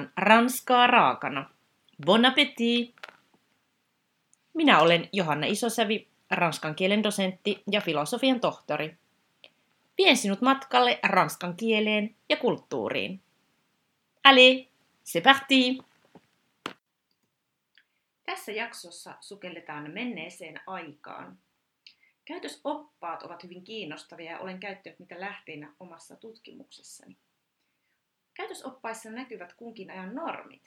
tarjoillaan ranskaa raakana. Bon appétit! Minä olen Johanna Isosävi, ranskan kielen dosentti ja filosofian tohtori. Vien sinut matkalle ranskan kieleen ja kulttuuriin. Allez, c'est parti! Tässä jaksossa sukelletaan menneeseen aikaan. Käytösoppaat ovat hyvin kiinnostavia ja olen käyttänyt niitä lähteinä omassa tutkimuksessani. Käytösoppaissa näkyvät kunkin ajan normit.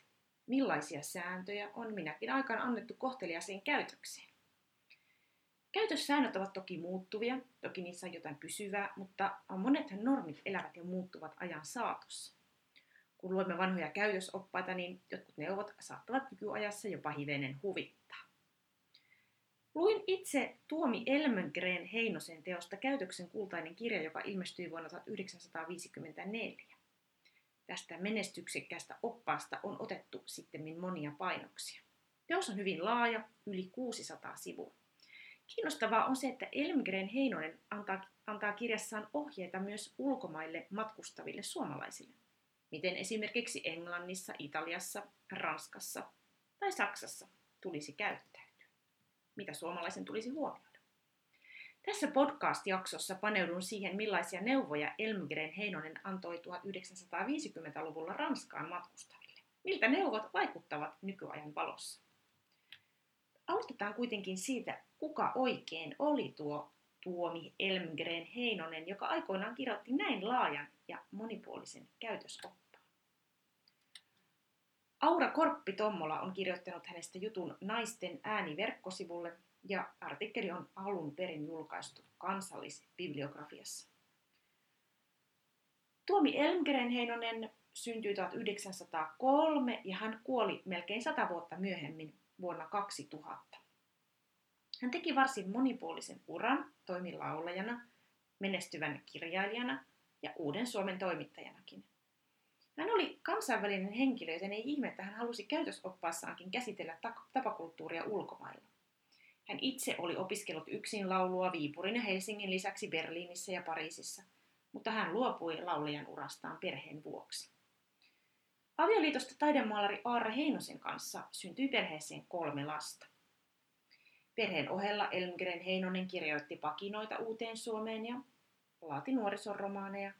Millaisia sääntöjä on minäkin aikaan annettu kohteliaisiin käytökseen? Käytössäännöt ovat toki muuttuvia, toki niissä on jotain pysyvää, mutta monet normit elävät ja muuttuvat ajan saatossa. Kun luemme vanhoja käytösoppaita, niin jotkut neuvot saattavat nykyajassa jopa hivenen huvittaa. Luin itse Tuomi Elmengren Heinosen teosta Käytöksen kultainen kirja, joka ilmestyi vuonna 1954. Tästä menestyksekkäästä oppaasta on otettu sitten monia painoksia. Teos on hyvin laaja, yli 600 sivua. Kiinnostavaa on se, että Elmgren Heinonen antaa, antaa kirjassaan ohjeita myös ulkomaille matkustaville suomalaisille. Miten esimerkiksi Englannissa, Italiassa, Ranskassa tai Saksassa tulisi käyttäytyä. Mitä suomalaisen tulisi huomioida. Tässä podcast-jaksossa paneudun siihen, millaisia neuvoja Elmgren Heinonen antoi 1950-luvulla Ranskaan matkustajille. Miltä neuvot vaikuttavat nykyajan valossa? Aloitetaan kuitenkin siitä, kuka oikein oli tuo Tuomi Elmgren Heinonen, joka aikoinaan kirjoitti näin laajan ja monipuolisen käytösoppaan. Aura Korppi-Tommola on kirjoittanut hänestä jutun Naisten ääni verkkosivulle ja artikkeli on alun perin julkaistu kansallisbibliografiassa. Tuomi Elmgren Heinonen syntyi 1903 ja hän kuoli melkein sata vuotta myöhemmin vuonna 2000. Hän teki varsin monipuolisen uran, toimi laulajana, menestyvän kirjailijana ja uuden Suomen toimittajanakin. Hän oli kansainvälinen henkilö, joten ei ihme, että hän halusi käytösoppaassaankin käsitellä tapakulttuuria ulkomailla. Hän itse oli opiskellut yksin laulua Viipurin ja Helsingin lisäksi Berliinissä ja Pariisissa, mutta hän luopui laulajan urastaan perheen vuoksi. Avioliitosta taidemaalari Aarre Heinosen kanssa syntyi perheeseen kolme lasta. Perheen ohella Elmgren Heinonen kirjoitti pakinoita uuteen Suomeen ja laati nuorisoromaaneja.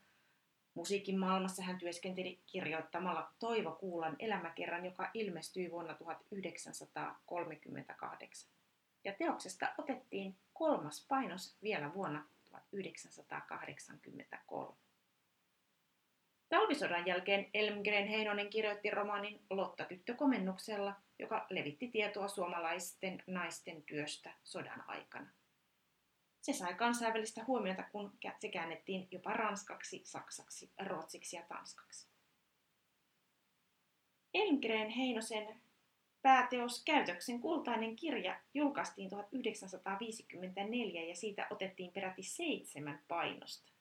Musiikin maailmassa hän työskenteli kirjoittamalla Toivo Kuulan elämäkerran, joka ilmestyi vuonna 1938 ja teoksesta otettiin kolmas painos vielä vuonna 1983. Talvisodan jälkeen Elmgren Heinonen kirjoitti romaanin Lotta tyttökomennuksella, joka levitti tietoa suomalaisten naisten työstä sodan aikana. Se sai kansainvälistä huomiota, kun se käännettiin jopa ranskaksi, saksaksi, ruotsiksi ja tanskaksi. Elmgren Heinosen Pääteos Käytöksen kultainen kirja julkaistiin 1954 ja siitä otettiin peräti seitsemän painosta.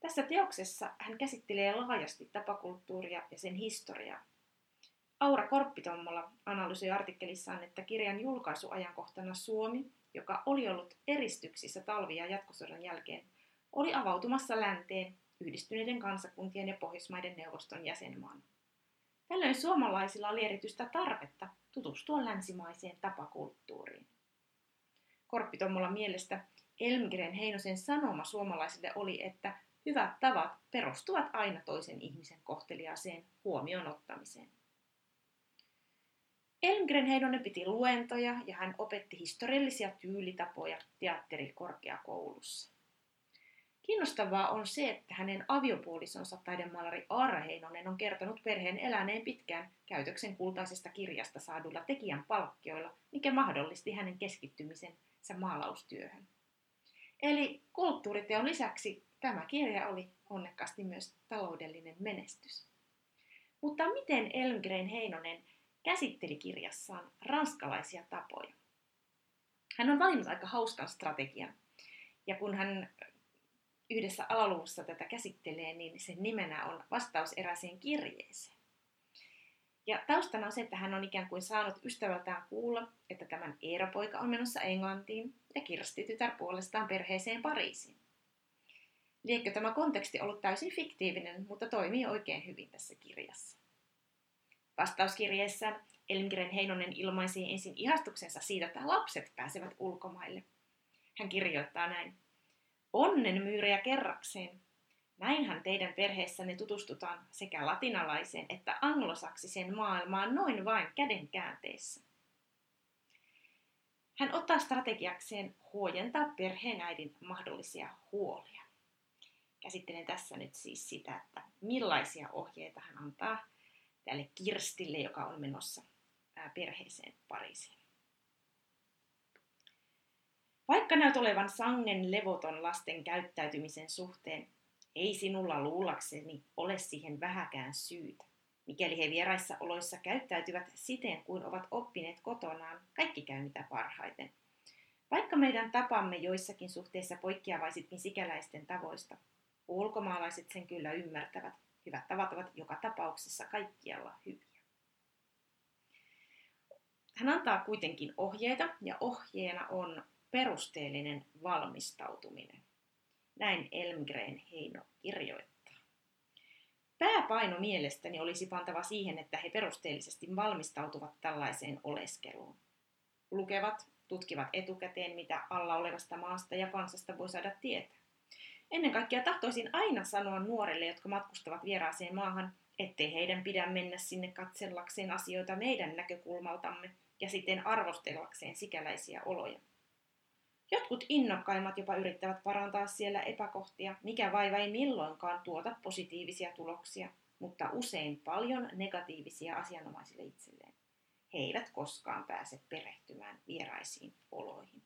Tässä teoksessa hän käsittelee laajasti tapakulttuuria ja sen historiaa. Aura Korppitommola analysoi artikkelissaan, että kirjan julkaisuajankohtana Suomi, joka oli ollut eristyksissä talvi- ja jatkosodan jälkeen, oli avautumassa länteen yhdistyneiden kansakuntien ja Pohjoismaiden neuvoston jäsenmaana. Tällöin suomalaisilla oli erityistä tarvetta tutustua länsimaiseen tapakulttuuriin. Korppitommolan mielestä Elmgren Heinosen sanoma suomalaisille oli, että hyvät tavat perustuvat aina toisen ihmisen kohteliaaseen huomioon ottamiseen. Elmgren Heinonen piti luentoja ja hän opetti historiallisia tyylitapoja teatterikorkeakoulussa. Kiinnostavaa on se, että hänen aviopuolisonsa taidemaalari Aara Heinonen on kertonut perheen eläneen pitkään käytöksen kultaisesta kirjasta saadulla tekijän palkkioilla, mikä mahdollisti hänen keskittymisensä maalaustyöhön. Eli kulttuuriteon lisäksi tämä kirja oli onnekkaasti myös taloudellinen menestys. Mutta miten Elmgren Heinonen käsitteli kirjassaan ranskalaisia tapoja? Hän on valinnut aika hauskan strategian. Ja kun hän yhdessä alaluvussa tätä käsittelee, niin sen nimenä on vastaus eräseen kirjeeseen. Ja taustana on se, että hän on ikään kuin saanut ystävältään kuulla, että tämän Eera-poika on menossa Englantiin ja Kirsti-tytär puolestaan perheeseen Pariisiin. Liekö tämä konteksti ollut täysin fiktiivinen, mutta toimii oikein hyvin tässä kirjassa. Vastauskirjeessä Elmgren Heinonen ilmaisi ensin ihastuksensa siitä, että lapset pääsevät ulkomaille. Hän kirjoittaa näin. Onnen myyriä kerrakseen. Näinhän teidän perheessänne tutustutaan sekä latinalaiseen että anglosaksiseen maailmaan noin vain käden käänteessä. Hän ottaa strategiakseen huojentaa perheenäidin mahdollisia huolia. Käsittelen tässä nyt siis sitä, että millaisia ohjeita hän antaa tälle Kirstille, joka on menossa perheeseen Pariisiin. Vaikka näyt olevan sangen levoton lasten käyttäytymisen suhteen, ei sinulla luulakseni ole siihen vähäkään syytä. Mikäli he vieraissa oloissa käyttäytyvät siten kuin ovat oppineet kotonaan, kaikki käy mitä parhaiten. Vaikka meidän tapamme joissakin suhteissa poikkeavaisitkin sikäläisten tavoista, ulkomaalaiset sen kyllä ymmärtävät. Hyvät tavat ovat joka tapauksessa kaikkialla hyviä. Hän antaa kuitenkin ohjeita ja ohjeena on perusteellinen valmistautuminen. Näin Elmgren Heino kirjoittaa. Pääpaino mielestäni olisi pantava siihen, että he perusteellisesti valmistautuvat tällaiseen oleskeluun. Lukevat, tutkivat etukäteen, mitä alla olevasta maasta ja kansasta voi saada tietää. Ennen kaikkea tahtoisin aina sanoa nuorille, jotka matkustavat vieraaseen maahan, ettei heidän pidä mennä sinne katsellakseen asioita meidän näkökulmaltamme ja sitten arvostellakseen sikäläisiä oloja. Jotkut innokkaimmat jopa yrittävät parantaa siellä epäkohtia, mikä vaiva ei milloinkaan tuota positiivisia tuloksia, mutta usein paljon negatiivisia asianomaisille itselleen. He eivät koskaan pääse perehtymään vieraisiin oloihin.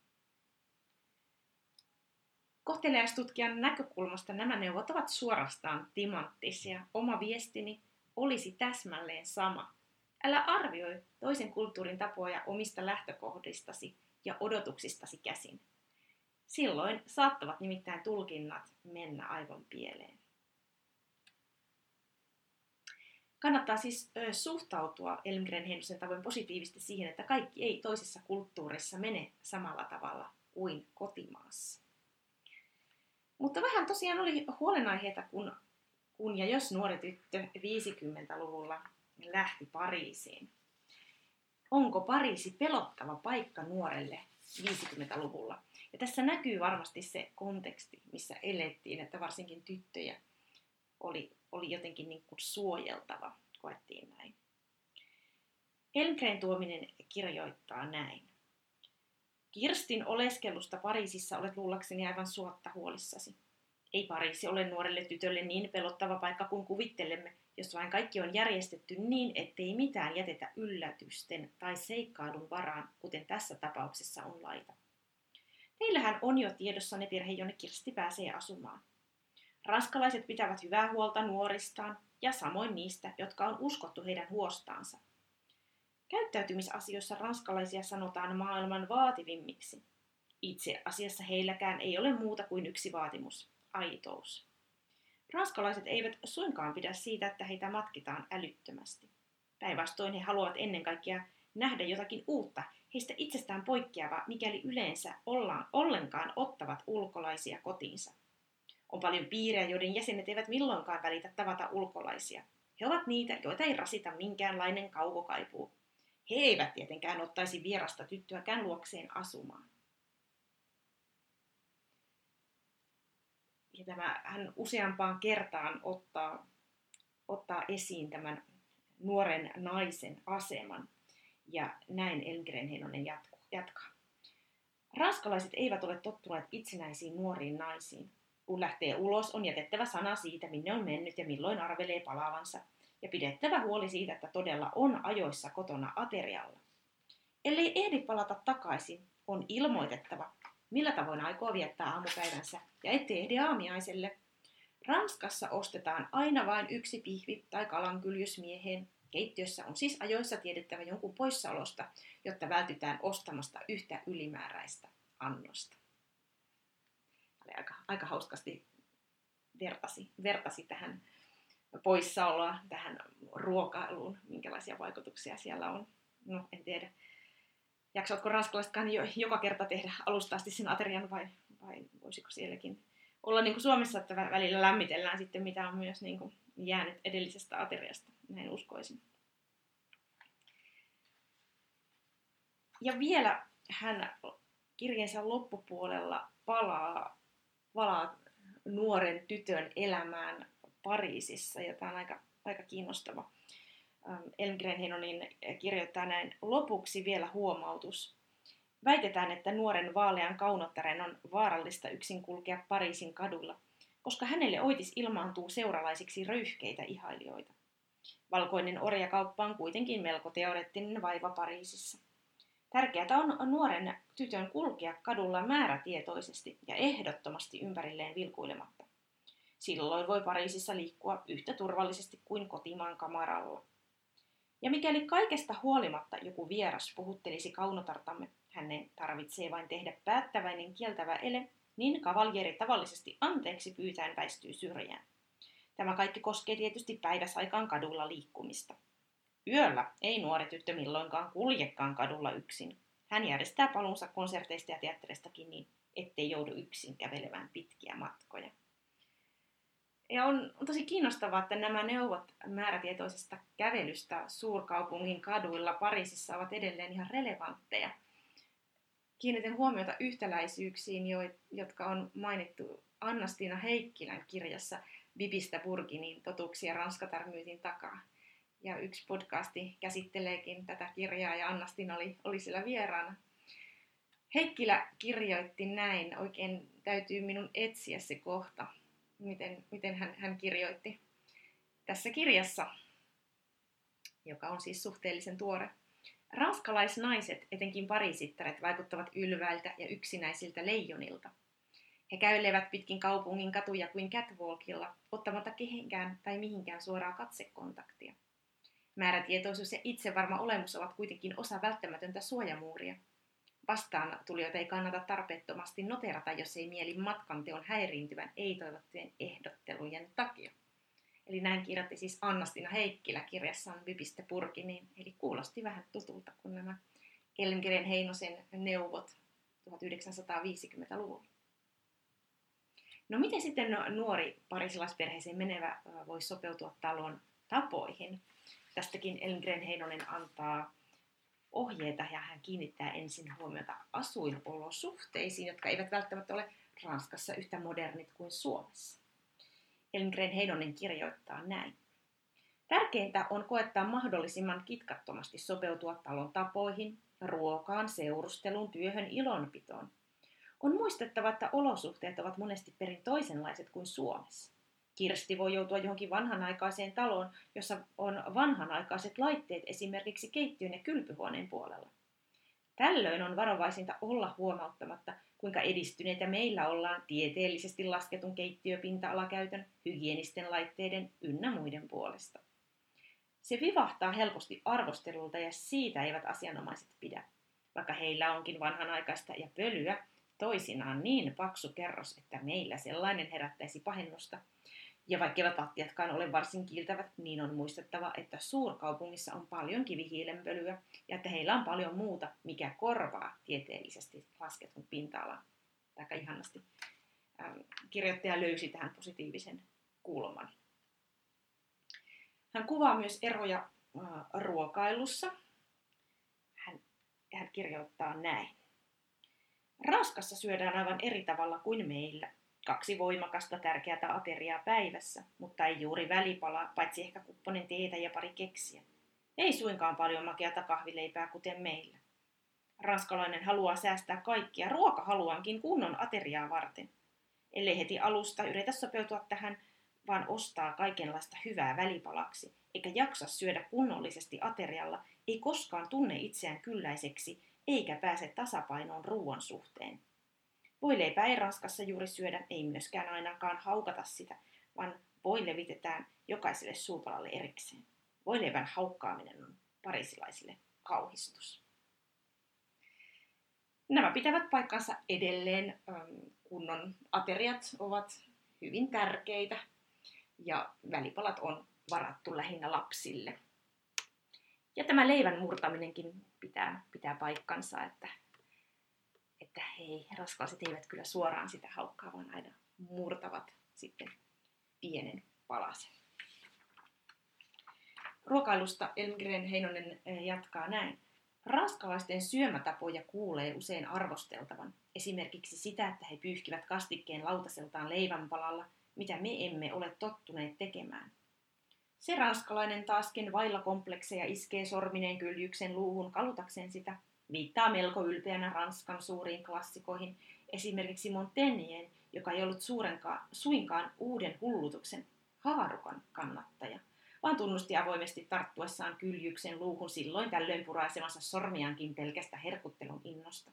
Kohteliaistutkijan näkökulmasta nämä neuvot ovat suorastaan timanttisia. Oma viestini olisi täsmälleen sama. Älä arvioi toisen kulttuurin tapoja omista lähtökohdistasi ja odotuksistasi käsin. Silloin saattavat nimittäin tulkinnat mennä aivan pieleen. Kannattaa siis suhtautua Elmgren Henrysen tavoin positiivisesti siihen, että kaikki ei toisessa kulttuurissa mene samalla tavalla kuin kotimaassa. Mutta vähän tosiaan oli huolenaiheita, kun, kun ja jos nuori tyttö 50-luvulla lähti Pariisiin. Onko Pariisi pelottava paikka nuorelle 50-luvulla? Ja tässä näkyy varmasti se konteksti, missä elettiin, että varsinkin tyttöjä oli, oli jotenkin niin kuin suojeltava, koettiin näin. Elmgren tuominen kirjoittaa näin. Kirstin oleskelusta Pariisissa olet luullakseni aivan suotta huolissasi. Ei Pariisi ole nuorelle tytölle niin pelottava paikka kuin kuvittelemme, jos vain kaikki on järjestetty niin, ettei mitään jätetä yllätysten tai seikkailun varaan, kuten tässä tapauksessa on laita. Teillähän on jo tiedossa ne perhe, jonne Kirsti pääsee asumaan. Ranskalaiset pitävät hyvää huolta nuoristaan ja samoin niistä, jotka on uskottu heidän huostaansa. Käyttäytymisasioissa ranskalaisia sanotaan maailman vaativimmiksi. Itse asiassa heilläkään ei ole muuta kuin yksi vaatimus, aitous. Ranskalaiset eivät suinkaan pidä siitä, että heitä matkitaan älyttömästi. Päinvastoin he haluavat ennen kaikkea nähdä jotakin uutta, heistä itsestään poikkeava, mikäli yleensä ollaan, ollenkaan ottavat ulkolaisia kotiinsa. On paljon piirejä, joiden jäsenet eivät milloinkaan välitä tavata ulkolaisia. He ovat niitä, joita ei rasita minkäänlainen kaukokaipuu. He eivät tietenkään ottaisi vierasta tyttöäkään luokseen asumaan. Ja tämä, hän useampaan kertaan ottaa, ottaa esiin tämän nuoren naisen aseman. Ja näin Elmgren Heinonen jatkaa. Ranskalaiset eivät ole tottuneet itsenäisiin nuoriin naisiin. Kun lähtee ulos, on jätettävä sana siitä, minne on mennyt ja milloin arvelee palaavansa, ja pidettävä huoli siitä, että todella on ajoissa kotona aterialla. Ellei ehdi palata takaisin, on ilmoitettava, millä tavoin aikoo viettää aamupäivänsä, ja ettei ehdi aamiaiselle. Ranskassa ostetaan aina vain yksi pihvi tai kalankyljys mieheen, Keittiössä on siis ajoissa tiedettävä jonkun poissaolosta, jotta vältytään ostamasta yhtä ylimääräistä annosta. Aika, aika hauskasti vertasi, vertasi tähän poissaoloa, tähän ruokailuun, minkälaisia vaikutuksia siellä on. No, en tiedä. Jaksavatko ranskalaisetkaan jo, joka kerta tehdä alusta asti sen aterian vai, vai voisiko sielläkin olla niin kuin Suomessa, että välillä lämmitellään sitten, mitä on myös niin kuin jäänyt edellisestä ateriasta, näin uskoisin. Ja vielä hän kirjansa loppupuolella palaa, palaa nuoren tytön elämään Pariisissa, ja tämä on aika, aika kiinnostava. Ähm, Elmgren Henonin kirjoittaa näin, lopuksi vielä huomautus. Väitetään, että nuoren vaalean kaunottaren on vaarallista yksin kulkea Pariisin kadulla, koska hänelle oitis ilmaantuu seuralaisiksi röyhkeitä ihailijoita. Valkoinen orjakauppa on kuitenkin melko teoreettinen vaiva Pariisissa. Tärkeää on nuoren tytön kulkea kadulla määrätietoisesti ja ehdottomasti ympärilleen vilkuilematta. Silloin voi Pariisissa liikkua yhtä turvallisesti kuin kotimaan kamaralla. Ja mikäli kaikesta huolimatta joku vieras puhuttelisi kaunotartamme, hänen tarvitsee vain tehdä päättäväinen kieltävä ele, niin kavaljeri tavallisesti anteeksi pyytäen väistyy syrjään. Tämä kaikki koskee tietysti päiväsaikaan kadulla liikkumista. Yöllä ei nuori tyttö milloinkaan kuljekaan kadulla yksin. Hän järjestää palunsa konserteista ja teatteristakin niin, ettei joudu yksin kävelemään pitkiä matkoja. Ja on, on tosi kiinnostavaa, että nämä neuvot määrätietoisesta kävelystä suurkaupungin kaduilla Pariisissa ovat edelleen ihan relevantteja. Kiinnitän huomiota yhtäläisyyksiin, jotka on mainittu Anna-Stiina Heikkilän kirjassa Bibistä Burginin totuuksia Ranskatarmyytin takaa. Ja yksi podcasti käsitteleekin tätä kirjaa ja Anna-Stiina oli, oli siellä vieraana. Heikkilä kirjoitti näin, oikein täytyy minun etsiä se kohta – miten, miten hän, hän kirjoitti tässä kirjassa, joka on siis suhteellisen tuore. Ranskalaisnaiset, etenkin parisittaret, vaikuttavat ylväiltä ja yksinäisiltä leijonilta. He käylevät pitkin kaupungin katuja kuin catwalkilla, ottamatta kehenkään tai mihinkään suoraa katsekontaktia. Määrätietoisuus ja itsevarma olemus ovat kuitenkin osa välttämätöntä suojamuuria – vastaan tulijoita ei kannata tarpeettomasti noterata, jos ei mieli matkan teon häiriintyvän ei-toivottujen ehdottelujen takia. Eli näin kirjoitti siis Annastina Heikkilä kirjassaan Vypistä purki, niin, eli kuulosti vähän tutulta kuin nämä Elmgren Heinosen neuvot 1950-luvulla. No miten sitten nuori parisilaisperheeseen menevä voi sopeutua talon tapoihin? Tästäkin Elmgren Heinonen antaa ohjeita ja hän kiinnittää ensin huomiota asuinolosuhteisiin, jotka eivät välttämättä ole Ranskassa yhtä modernit kuin Suomessa. Elmgren Heinonen kirjoittaa näin. Tärkeintä on koettaa mahdollisimman kitkattomasti sopeutua talon tapoihin, ruokaan, seurusteluun, työhön, ilonpitoon. On muistettava, että olosuhteet ovat monesti perin toisenlaiset kuin Suomessa. Kirsti voi joutua johonkin vanhanaikaiseen taloon, jossa on vanhanaikaiset laitteet esimerkiksi keittiön ja kylpyhuoneen puolella. Tällöin on varovaisinta olla huomauttamatta, kuinka edistyneitä meillä ollaan tieteellisesti lasketun keittiöpinta-alakäytön, hygienisten laitteiden ynnä muiden puolesta. Se vivahtaa helposti arvostelulta ja siitä eivät asianomaiset pidä. Vaikka heillä onkin vanhanaikaista ja pölyä, toisinaan niin paksu kerros, että meillä sellainen herättäisi pahennusta, ja vaikka lattiatkaan ole varsin kiiltävät, niin on muistettava, että suurkaupungissa on paljon kivihiilenpölyä ja että heillä on paljon muuta, mikä korvaa tieteellisesti lasketun pinta-alan. Aika ihanasti ähm, kirjoittaja löysi tähän positiivisen kulman. Hän kuvaa myös eroja äh, ruokailussa. Hän, hän kirjoittaa näin. Ranskassa syödään aivan eri tavalla kuin meillä. Kaksi voimakasta tärkeää ateriaa päivässä, mutta ei juuri välipalaa, paitsi ehkä kupponen teetä ja pari keksiä. Ei suinkaan paljon makeata kahvileipää kuten meillä. Ranskalainen haluaa säästää kaikkia ruokahaluankin kunnon ateriaa varten. Ellei heti alusta yritä sopeutua tähän, vaan ostaa kaikenlaista hyvää välipalaksi, eikä jaksa syödä kunnollisesti aterialla, ei koskaan tunne itseään kylläiseksi, eikä pääse tasapainoon ruoan suhteen. Voileipää ei Ranskassa juuri syödä, ei myöskään ainakaan haukata sitä, vaan voi levitetään jokaiselle suupalalle erikseen. Voileivän haukkaaminen on parisilaisille kauhistus. Nämä pitävät paikkansa edelleen. Kunnon ateriat ovat hyvin tärkeitä ja välipalat on varattu lähinnä lapsille. Ja tämä leivän murtaminenkin pitää, pitää paikkansa, että että hei, raskaaset eivät kyllä suoraan sitä haukkaa, vaan aina murtavat sitten pienen palasen. Ruokailusta Elmgren Heinonen eh, jatkaa näin. Ranskalaisten syömätapoja kuulee usein arvosteltavan. Esimerkiksi sitä, että he pyyhkivät kastikkeen lautaseltaan leivänpalalla, mitä me emme ole tottuneet tekemään. Se ranskalainen taaskin vailla komplekseja iskee sormineen kyljyksen luuhun kalutakseen sitä, viittaa melko ylpeänä Ranskan suuriin klassikoihin, esimerkiksi Montaignen, joka ei ollut suurenkaan, suinkaan uuden hullutuksen haarukan kannattaja, vaan tunnusti avoimesti tarttuessaan kyljyksen luuhun silloin tällöin puraisemassa sormiankin pelkästä herkuttelun innosta.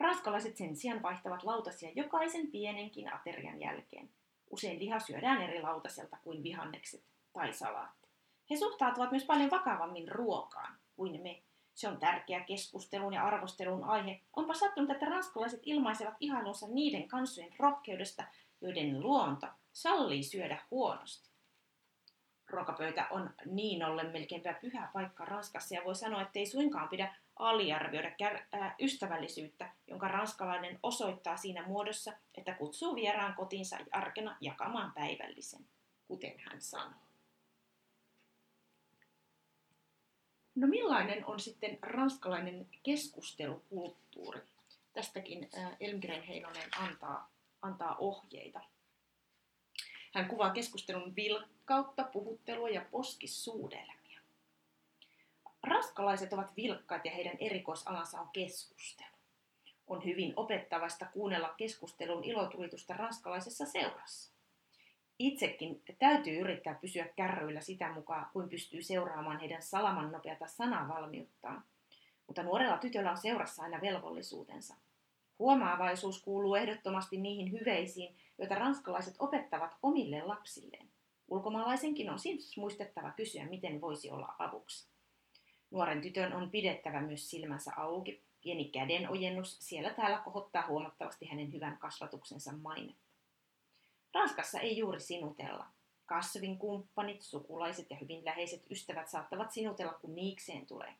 Ranskalaiset sen sijaan vaihtavat lautasia jokaisen pienenkin aterian jälkeen. Usein liha syödään eri lautaselta kuin vihannekset tai salaatti. He suhtautuvat myös paljon vakavammin ruokaan kuin me. Se on tärkeä keskustelun ja arvostelun aihe. Onpa sattunut, että ranskalaiset ilmaisevat ihailunsa niiden kansojen rohkeudesta, joiden luonto sallii syödä huonosti. Ruokapöytä on niin ollen melkeinpä pyhä paikka Ranskassa ja voi sanoa, että ei suinkaan pidä aliarvioida ystävällisyyttä, jonka ranskalainen osoittaa siinä muodossa, että kutsuu vieraan kotinsa arkena jakamaan päivällisen, kuten hän sanoo. No millainen on sitten ranskalainen keskustelukulttuuri? Tästäkin Elmgren Heinonen antaa, antaa ohjeita. Hän kuvaa keskustelun vilkkautta, puhuttelua ja poskissuudelmia. Raskalaiset ovat vilkkaat ja heidän erikoisalansa on keskustelu. On hyvin opettavasta kuunnella keskustelun ilotulitusta ranskalaisessa seurassa. Itsekin täytyy yrittää pysyä kärryillä sitä mukaan, kuin pystyy seuraamaan heidän salaman nopeata sanavalmiuttaan. Mutta nuorella tytöllä on seurassa aina velvollisuutensa. Huomaavaisuus kuuluu ehdottomasti niihin hyveisiin, joita ranskalaiset opettavat omille lapsilleen. Ulkomaalaisenkin on siis muistettava kysyä, miten voisi olla avuksi. Nuoren tytön on pidettävä myös silmänsä auki. Pieni kädenojennus siellä täällä kohottaa huomattavasti hänen hyvän kasvatuksensa mainetta. Ranskassa ei juuri sinutella. Kasvin kumppanit, sukulaiset ja hyvin läheiset ystävät saattavat sinutella, kun niikseen tulee.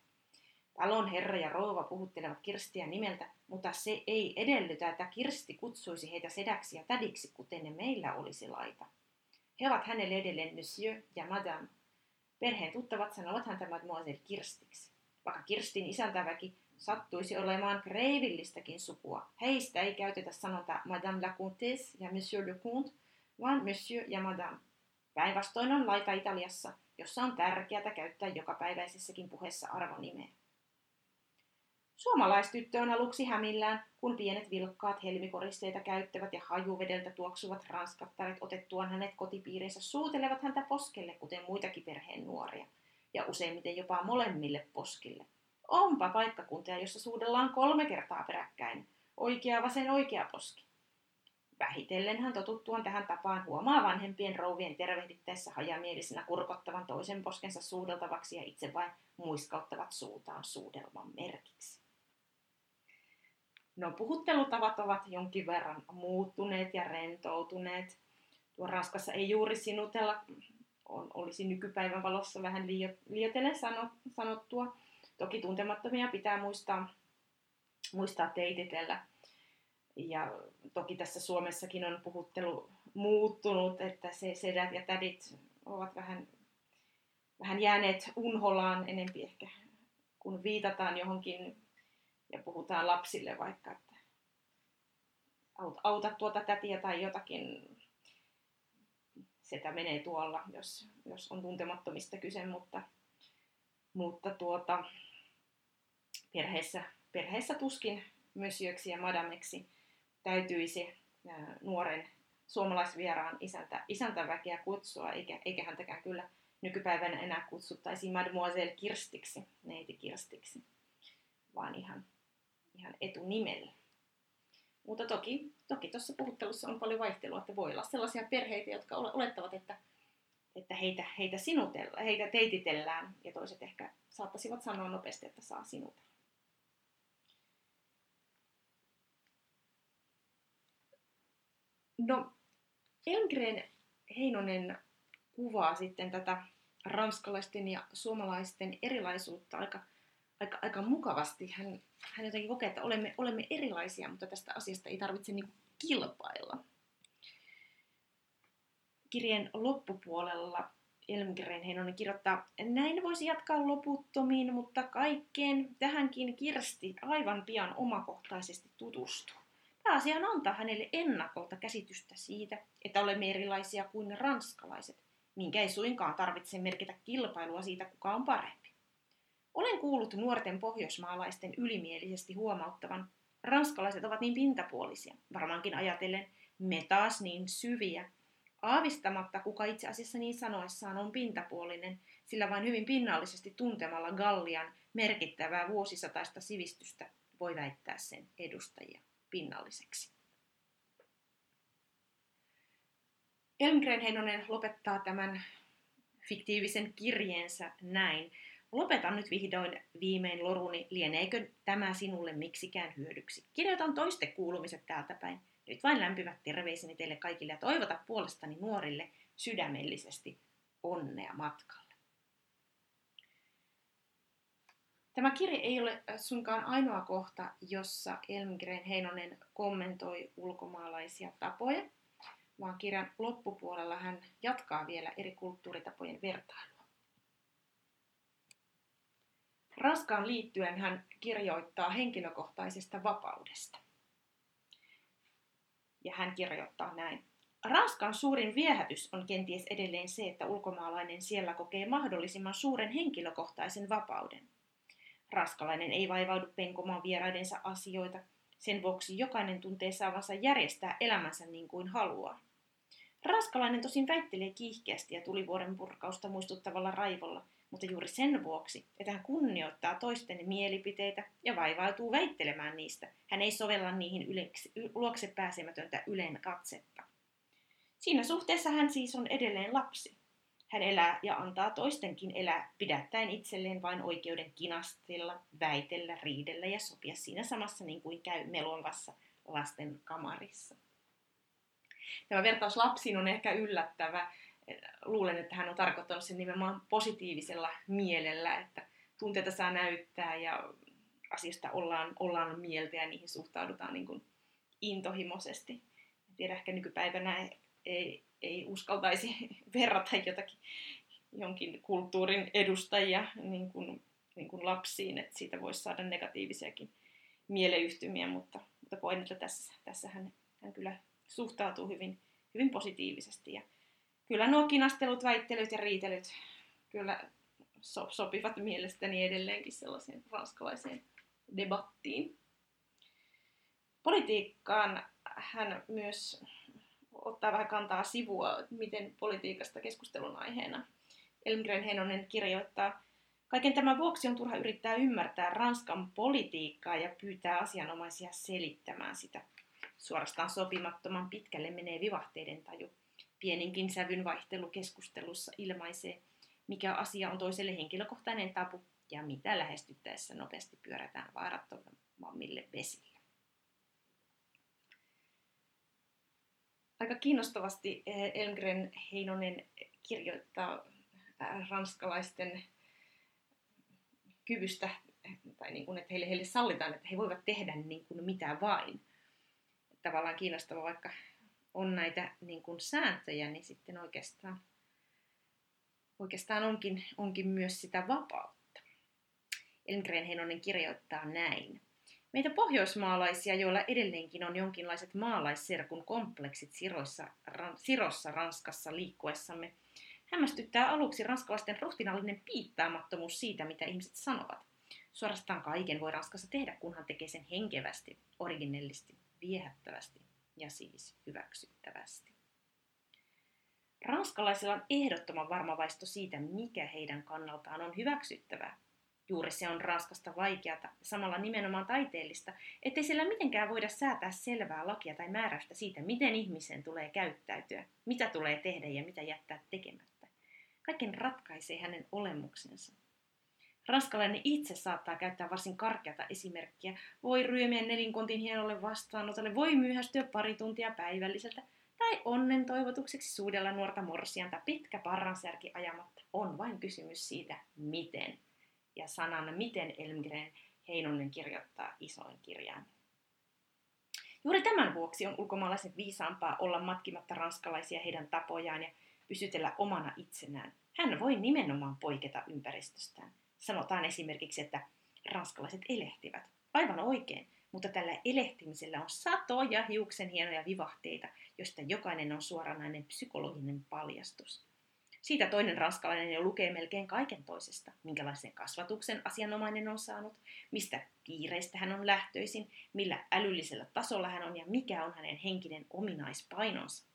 Talon herra ja rouva puhuttelevat Kirstiä nimeltä, mutta se ei edellytä, että Kirsti kutsuisi heitä sedäksi ja tädiksi, kuten ne meillä olisi laita. He ovat hänelle edelleen Monsieur ja Madame. Perheen tuttavat sanovat häntä Mademoiselle Kirstiksi. Vaikka Kirstin isäntäväki sattuisi olemaan kreivillistäkin sukua, heistä ei käytetä sanota Madame la Comtesse ja Monsieur le Comte, vaan Monsieur ja Madame. Päinvastoin on laita Italiassa, jossa on tärkeää käyttää jokapäiväisessäkin puheessa arvonimeä. Suomalaistyttö on aluksi hämillään, kun pienet vilkkaat helmikoristeita käyttävät ja hajuvedeltä tuoksuvat ranskattaret otettuaan hänet kotipiirinsä suutelevat häntä poskelle, kuten muitakin perheen nuoria, ja useimmiten jopa molemmille poskille. Onpa paikkakuntia, jossa suudellaan kolme kertaa peräkkäin. Oikea vasen oikea poski. Vähitellen hän totuttuaan tähän tapaan huomaa vanhempien rouvien tervehdittäessä hajamielisenä kurkottavan toisen poskensa suudeltavaksi ja itse vain muiskauttavat suutaan suudelman merkiksi. No puhuttelutavat ovat jonkin verran muuttuneet ja rentoutuneet. Tuo Ranskassa ei juuri sinutella, on, olisi nykypäivän valossa vähän liio, liioitellen sanottua. Toki tuntemattomia pitää muistaa, muistaa teititellä. Ja toki tässä Suomessakin on puhuttelu muuttunut, että se sedät ja tädit ovat vähän, vähän jääneet unholaan enempi ehkä, kun viitataan johonkin ja puhutaan lapsille vaikka, että auta tuota tätiä tai jotakin, sitä menee tuolla, jos, jos on tuntemattomista kyse, mutta, mutta tuota, perheessä, perheessä tuskin mösyöksi ja madameksi täytyisi nuoren suomalaisvieraan isäntä, isäntäväkeä kutsua, eikä, eikä häntäkään kyllä nykypäivänä enää kutsuttaisi Mademoiselle Kirstiksi, neiti Kirstiksi, vaan ihan ihan etunimellä. Mutta toki, toki puhuttelussa on paljon vaihtelua, että voi olla sellaisia perheitä, jotka olettavat, että, että heitä, heitä, sinutella, heitä teititellään, ja toiset ehkä saattaisivat sanoa nopeasti, että saa sinutella. No, Elmgren Heinonen kuvaa sitten tätä ranskalaisten ja suomalaisten erilaisuutta aika aika, aika mukavasti. Hän, hän jotenkin kokee, että olemme, olemme erilaisia, mutta tästä asiasta ei tarvitse niin kilpailla. kirjeen loppupuolella Elmgren Heinonen kirjoittaa, näin voisi jatkaa loputtomiin, mutta kaikkeen tähänkin Kirsti aivan pian omakohtaisesti tutustuu. Pääasia on antaa hänelle ennakolta käsitystä siitä, että olemme erilaisia kuin ranskalaiset, minkä ei suinkaan tarvitse merkitä kilpailua siitä, kuka on parempi. Olen kuullut nuorten pohjoismaalaisten ylimielisesti huomauttavan, ranskalaiset ovat niin pintapuolisia, varmaankin ajatellen me taas niin syviä, Aavistamatta, kuka itse asiassa niin sanoessaan on pintapuolinen, sillä vain hyvin pinnallisesti tuntemalla Gallian merkittävää vuosisataista sivistystä voi väittää sen edustajia pinnalliseksi. Elmgren Heinonen lopettaa tämän fiktiivisen kirjeensä näin. Lopetan nyt vihdoin viimein loruni, lieneekö tämä sinulle miksikään hyödyksi. Kirjoitan toiste kuulumiset täältä päin. Nyt vain lämpimät terveiseni teille kaikille ja toivota puolestani nuorille sydämellisesti onnea matkalle. Tämä kirja ei ole sunkaan ainoa kohta, jossa Elmgren Heinonen kommentoi ulkomaalaisia tapoja, vaan kirjan loppupuolella hän jatkaa vielä eri kulttuuritapojen vertailua. Raskaan liittyen hän kirjoittaa henkilökohtaisesta vapaudesta ja hän kirjoittaa näin. Ranskan suurin viehätys on kenties edelleen se, että ulkomaalainen siellä kokee mahdollisimman suuren henkilökohtaisen vapauden. Raskalainen ei vaivaudu penkomaan vieraidensa asioita, sen vuoksi jokainen tuntee saavansa järjestää elämänsä niin kuin haluaa. Raskalainen tosin väittelee kiihkeästi ja tulivuoren purkausta muistuttavalla raivolla, mutta juuri sen vuoksi, että hän kunnioittaa toisten mielipiteitä ja vaivautuu väittelemään niistä, hän ei sovella niihin yleksi, luokse pääsemätöntä ylen katsetta. Siinä suhteessa hän siis on edelleen lapsi. Hän elää ja antaa toistenkin elää pidättäen itselleen vain oikeuden kinastella, väitellä, riidellä ja sopia siinä samassa niin kuin käy melonvassa lasten kamarissa. Tämä vertaus lapsiin on ehkä yllättävä, luulen, että hän on tarkoittanut sen nimenomaan positiivisella mielellä, että tunteita saa näyttää ja asioista ollaan, ollaan mieltä ja niihin suhtaudutaan niin kuin intohimoisesti. En tiedä, ehkä nykypäivänä ei, ei uskaltaisi verrata jotakin jonkin kulttuurin edustajia niin kuin, niin kuin lapsiin, että siitä voisi saada negatiivisiakin mieleyhtymiä, mutta, mutta koen, että tässä, tässä hän, hän kyllä suhtautuu hyvin, hyvin positiivisesti ja kyllä nuo kinastelut, väittelyt ja riitelyt kyllä so- sopivat mielestäni edelleenkin sellaiseen ranskalaiseen debattiin. Politiikkaan hän myös ottaa vähän kantaa sivua, miten politiikasta keskustelun aiheena. Elmgren Henonen kirjoittaa, Kaiken tämän vuoksi on turha yrittää ymmärtää Ranskan politiikkaa ja pyytää asianomaisia selittämään sitä. Suorastaan sopimattoman pitkälle menee vivahteiden taju pieninkin sävyn vaihtelu keskustelussa ilmaisee, mikä asia on toiselle henkilökohtainen tapu ja mitä lähestyttäessä nopeasti pyörätään vaarattomammille vesille. Aika kiinnostavasti eh, Elmgren Heinonen kirjoittaa äh, ranskalaisten kyvystä, tai niin kuin, että heille, heille sallitaan, että he voivat tehdä niin kuin mitä vain. Tavallaan kiinnostava, vaikka on näitä niin kuin sääntöjä, niin sitten oikeastaan, oikeastaan onkin, onkin myös sitä vapautta. Elmgren Heinonen kirjoittaa näin. Meitä pohjoismaalaisia, joilla edelleenkin on jonkinlaiset maalaisserkun kompleksit Siroissa, ran, Sirossa Ranskassa liikkuessamme, hämmästyttää aluksi ranskalaisten ruhtinallinen piittaamattomuus siitä, mitä ihmiset sanovat. Suorastaan kaiken voi Ranskassa tehdä, kunhan tekee sen henkevästi, originellisti, viehättävästi ja siis hyväksyttävästi. Ranskalaisilla on ehdottoman varma vaisto siitä, mikä heidän kannaltaan on hyväksyttävää. Juuri se on Ranskasta vaikeata, samalla nimenomaan taiteellista, ettei siellä mitenkään voida säätää selvää lakia tai määräystä siitä, miten ihmisen tulee käyttäytyä, mitä tulee tehdä ja mitä jättää tekemättä. Kaiken ratkaisee hänen olemuksensa. Ranskalainen itse saattaa käyttää varsin karkeata esimerkkiä. Voi ryömiä nelinkontin hienolle vastaanotolle, voi myöhästyä pari tuntia päivälliseltä, tai onnen toivotukseksi suudella nuorta morsianta pitkä parransärki ajamatta. On vain kysymys siitä, miten. Ja sanan miten Elmgren Heinonen kirjoittaa isoin kirjaan. Juuri tämän vuoksi on ulkomaalaisen viisaampaa olla matkimatta ranskalaisia heidän tapojaan ja pysytellä omana itsenään. Hän voi nimenomaan poiketa ympäristöstään. Sanotaan esimerkiksi, että ranskalaiset elehtivät. Aivan oikein, mutta tällä elehtimisellä on satoja hiuksen hienoja vivahteita, joista jokainen on suoranainen psykologinen paljastus. Siitä toinen ranskalainen jo lukee melkein kaiken toisesta, minkälaisen kasvatuksen asianomainen on saanut, mistä kiireistä hän on lähtöisin, millä älyllisellä tasolla hän on ja mikä on hänen henkinen ominaispainonsa.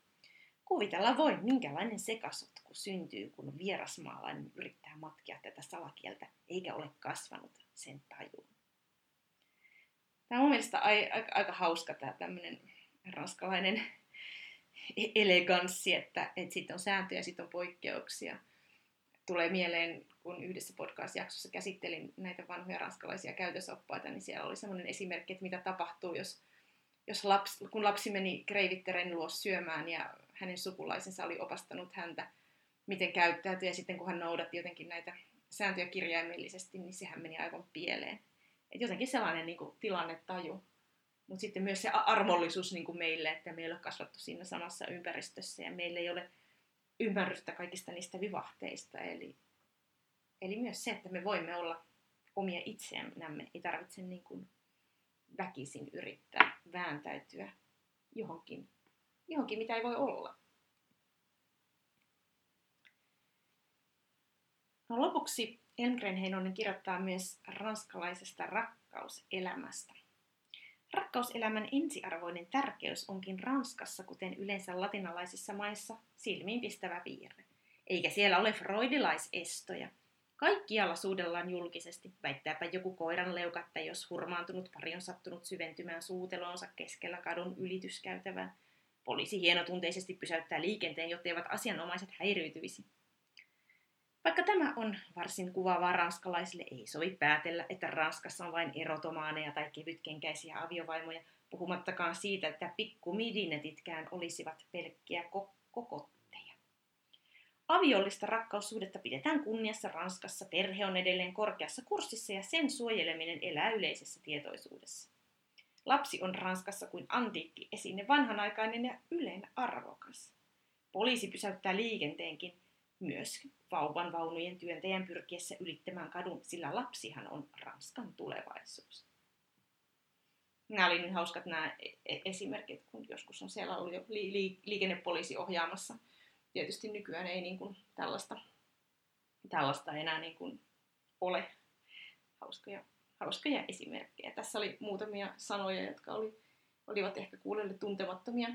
Kuvitella voi, minkälainen sekasotku syntyy, kun vierasmaalainen yrittää matkia tätä salakieltä, eikä ole kasvanut sen tajuun. Tämä on mielestäni aika, hauska tämä tämmöinen ranskalainen eleganssi, että, että sitten on sääntöjä ja sitten on poikkeuksia. Tulee mieleen, kun yhdessä podcast-jaksossa käsittelin näitä vanhoja ranskalaisia käytösoppaita, niin siellä oli semmoinen esimerkki, että mitä tapahtuu, jos, jos lapsi, kun lapsi meni kreivitteren luo syömään ja hänen sukulaisensa oli opastanut häntä, miten käyttäytyy, ja sitten kun hän noudatti jotenkin näitä sääntöjä kirjaimellisesti, niin sehän meni aivan pieleen. Et jotenkin sellainen niin kuin, tilannetaju. Mutta sitten myös se armollisuus niin kuin meille, että me ei ole kasvattu siinä samassa ympäristössä ja meillä ei ole ymmärrystä kaikista niistä vivahteista. Eli, eli myös se, että me voimme olla omia itseämme, ei tarvitse niin kuin väkisin yrittää vääntäytyä johonkin, johonkin, mitä ei voi olla. No lopuksi Elmgren Heinonen kirjoittaa myös ranskalaisesta rakkauselämästä. Rakkauselämän ensiarvoinen tärkeys onkin Ranskassa, kuten yleensä latinalaisissa maissa, silmiinpistävä piirre. Eikä siellä ole freudilaisestoja. Kaikkialla suudellaan julkisesti, väittääpä joku koiran leukatta, jos hurmaantunut pari on sattunut syventymään suuteloonsa keskellä kadun ylityskäytävää. Poliisi hienotunteisesti pysäyttää liikenteen, eivät asianomaiset häiriytyisi. Vaikka tämä on varsin kuvaavaa ranskalaisille, ei sovi päätellä, että Ranskassa on vain erotomaaneja tai kevytkenkäisiä aviovaimoja, puhumattakaan siitä, että pikkumidinetitkään olisivat pelkkiä ko- kokotteja. Aviollista rakkaussuhdetta pidetään kunniassa Ranskassa, perhe on edelleen korkeassa kurssissa ja sen suojeleminen elää yleisessä tietoisuudessa. Lapsi on Ranskassa kuin antiikki esine, vanhanaikainen ja yleinen arvokas. Poliisi pysäyttää liikenteenkin, myös vauvan vaunujen työntäjän pyrkiessä ylittämään kadun, sillä lapsihan on Ranskan tulevaisuus. Nämä oli niin hauskat nämä e-, esimerkit, kun joskus on siellä ollut jo li- li- liikennepoliisi ohjaamassa. Tietysti nykyään ei niin kuin tällaista, tällaista enää niin kuin ole hauskoja, hauskoja esimerkkejä. Tässä oli muutamia sanoja, jotka oli, olivat ehkä kuulelle tuntemattomia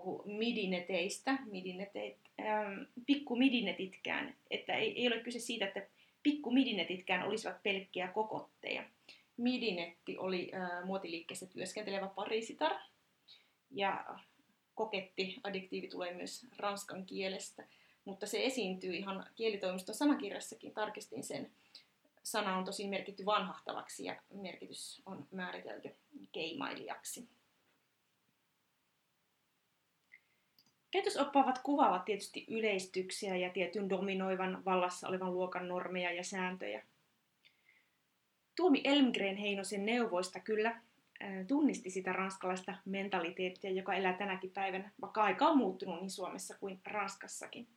puhu midineteistä, midineteit, ähm, pikkumidinetitkään, että ei, ei ole kyse siitä, että pikkumidinetitkään olisivat pelkkiä kokotteja. Midinetti oli äh, muotiliikkeessä työskentelevä parisitar, ja koketti, adjektiivi tulee myös ranskan kielestä, mutta se esiintyy ihan kielitoimiston sanakirjassakin, tarkistin sen. Sana on tosi merkitty vanhahtavaksi ja merkitys on määritelty keimailijaksi. Kehitysoppaavat kuvaavat tietysti yleistyksiä ja tietyn dominoivan vallassa olevan luokan normeja ja sääntöjä. Tuomi Elmgren Heinosen neuvoista kyllä tunnisti sitä ranskalaista mentaliteettia, joka elää tänäkin päivänä, vaikka aika on muuttunut niin Suomessa kuin Ranskassakin.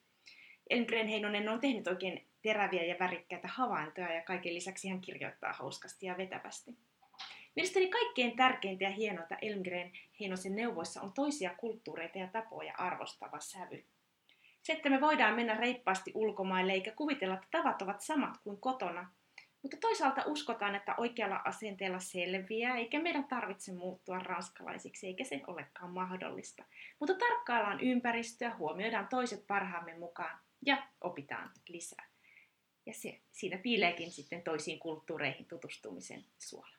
Elmgren Heinonen on tehnyt oikein teräviä ja värikkäitä havaintoja ja kaiken lisäksi hän kirjoittaa hauskasti ja vetävästi. Mielestäni kaikkein tärkeintä ja hienointa Elmgren Heinosen neuvoissa on toisia kulttuureita ja tapoja arvostava sävy. Se, että me voidaan mennä reippaasti ulkomaille eikä kuvitella, että tavat ovat samat kuin kotona, mutta toisaalta uskotaan, että oikealla asenteella selviää, eikä meidän tarvitse muuttua ranskalaisiksi, eikä se olekaan mahdollista. Mutta tarkkaillaan ympäristöä, huomioidaan toiset parhaamme mukaan ja opitaan lisää. Ja se, siinä piileekin sitten toisiin kulttuureihin tutustumisen suola.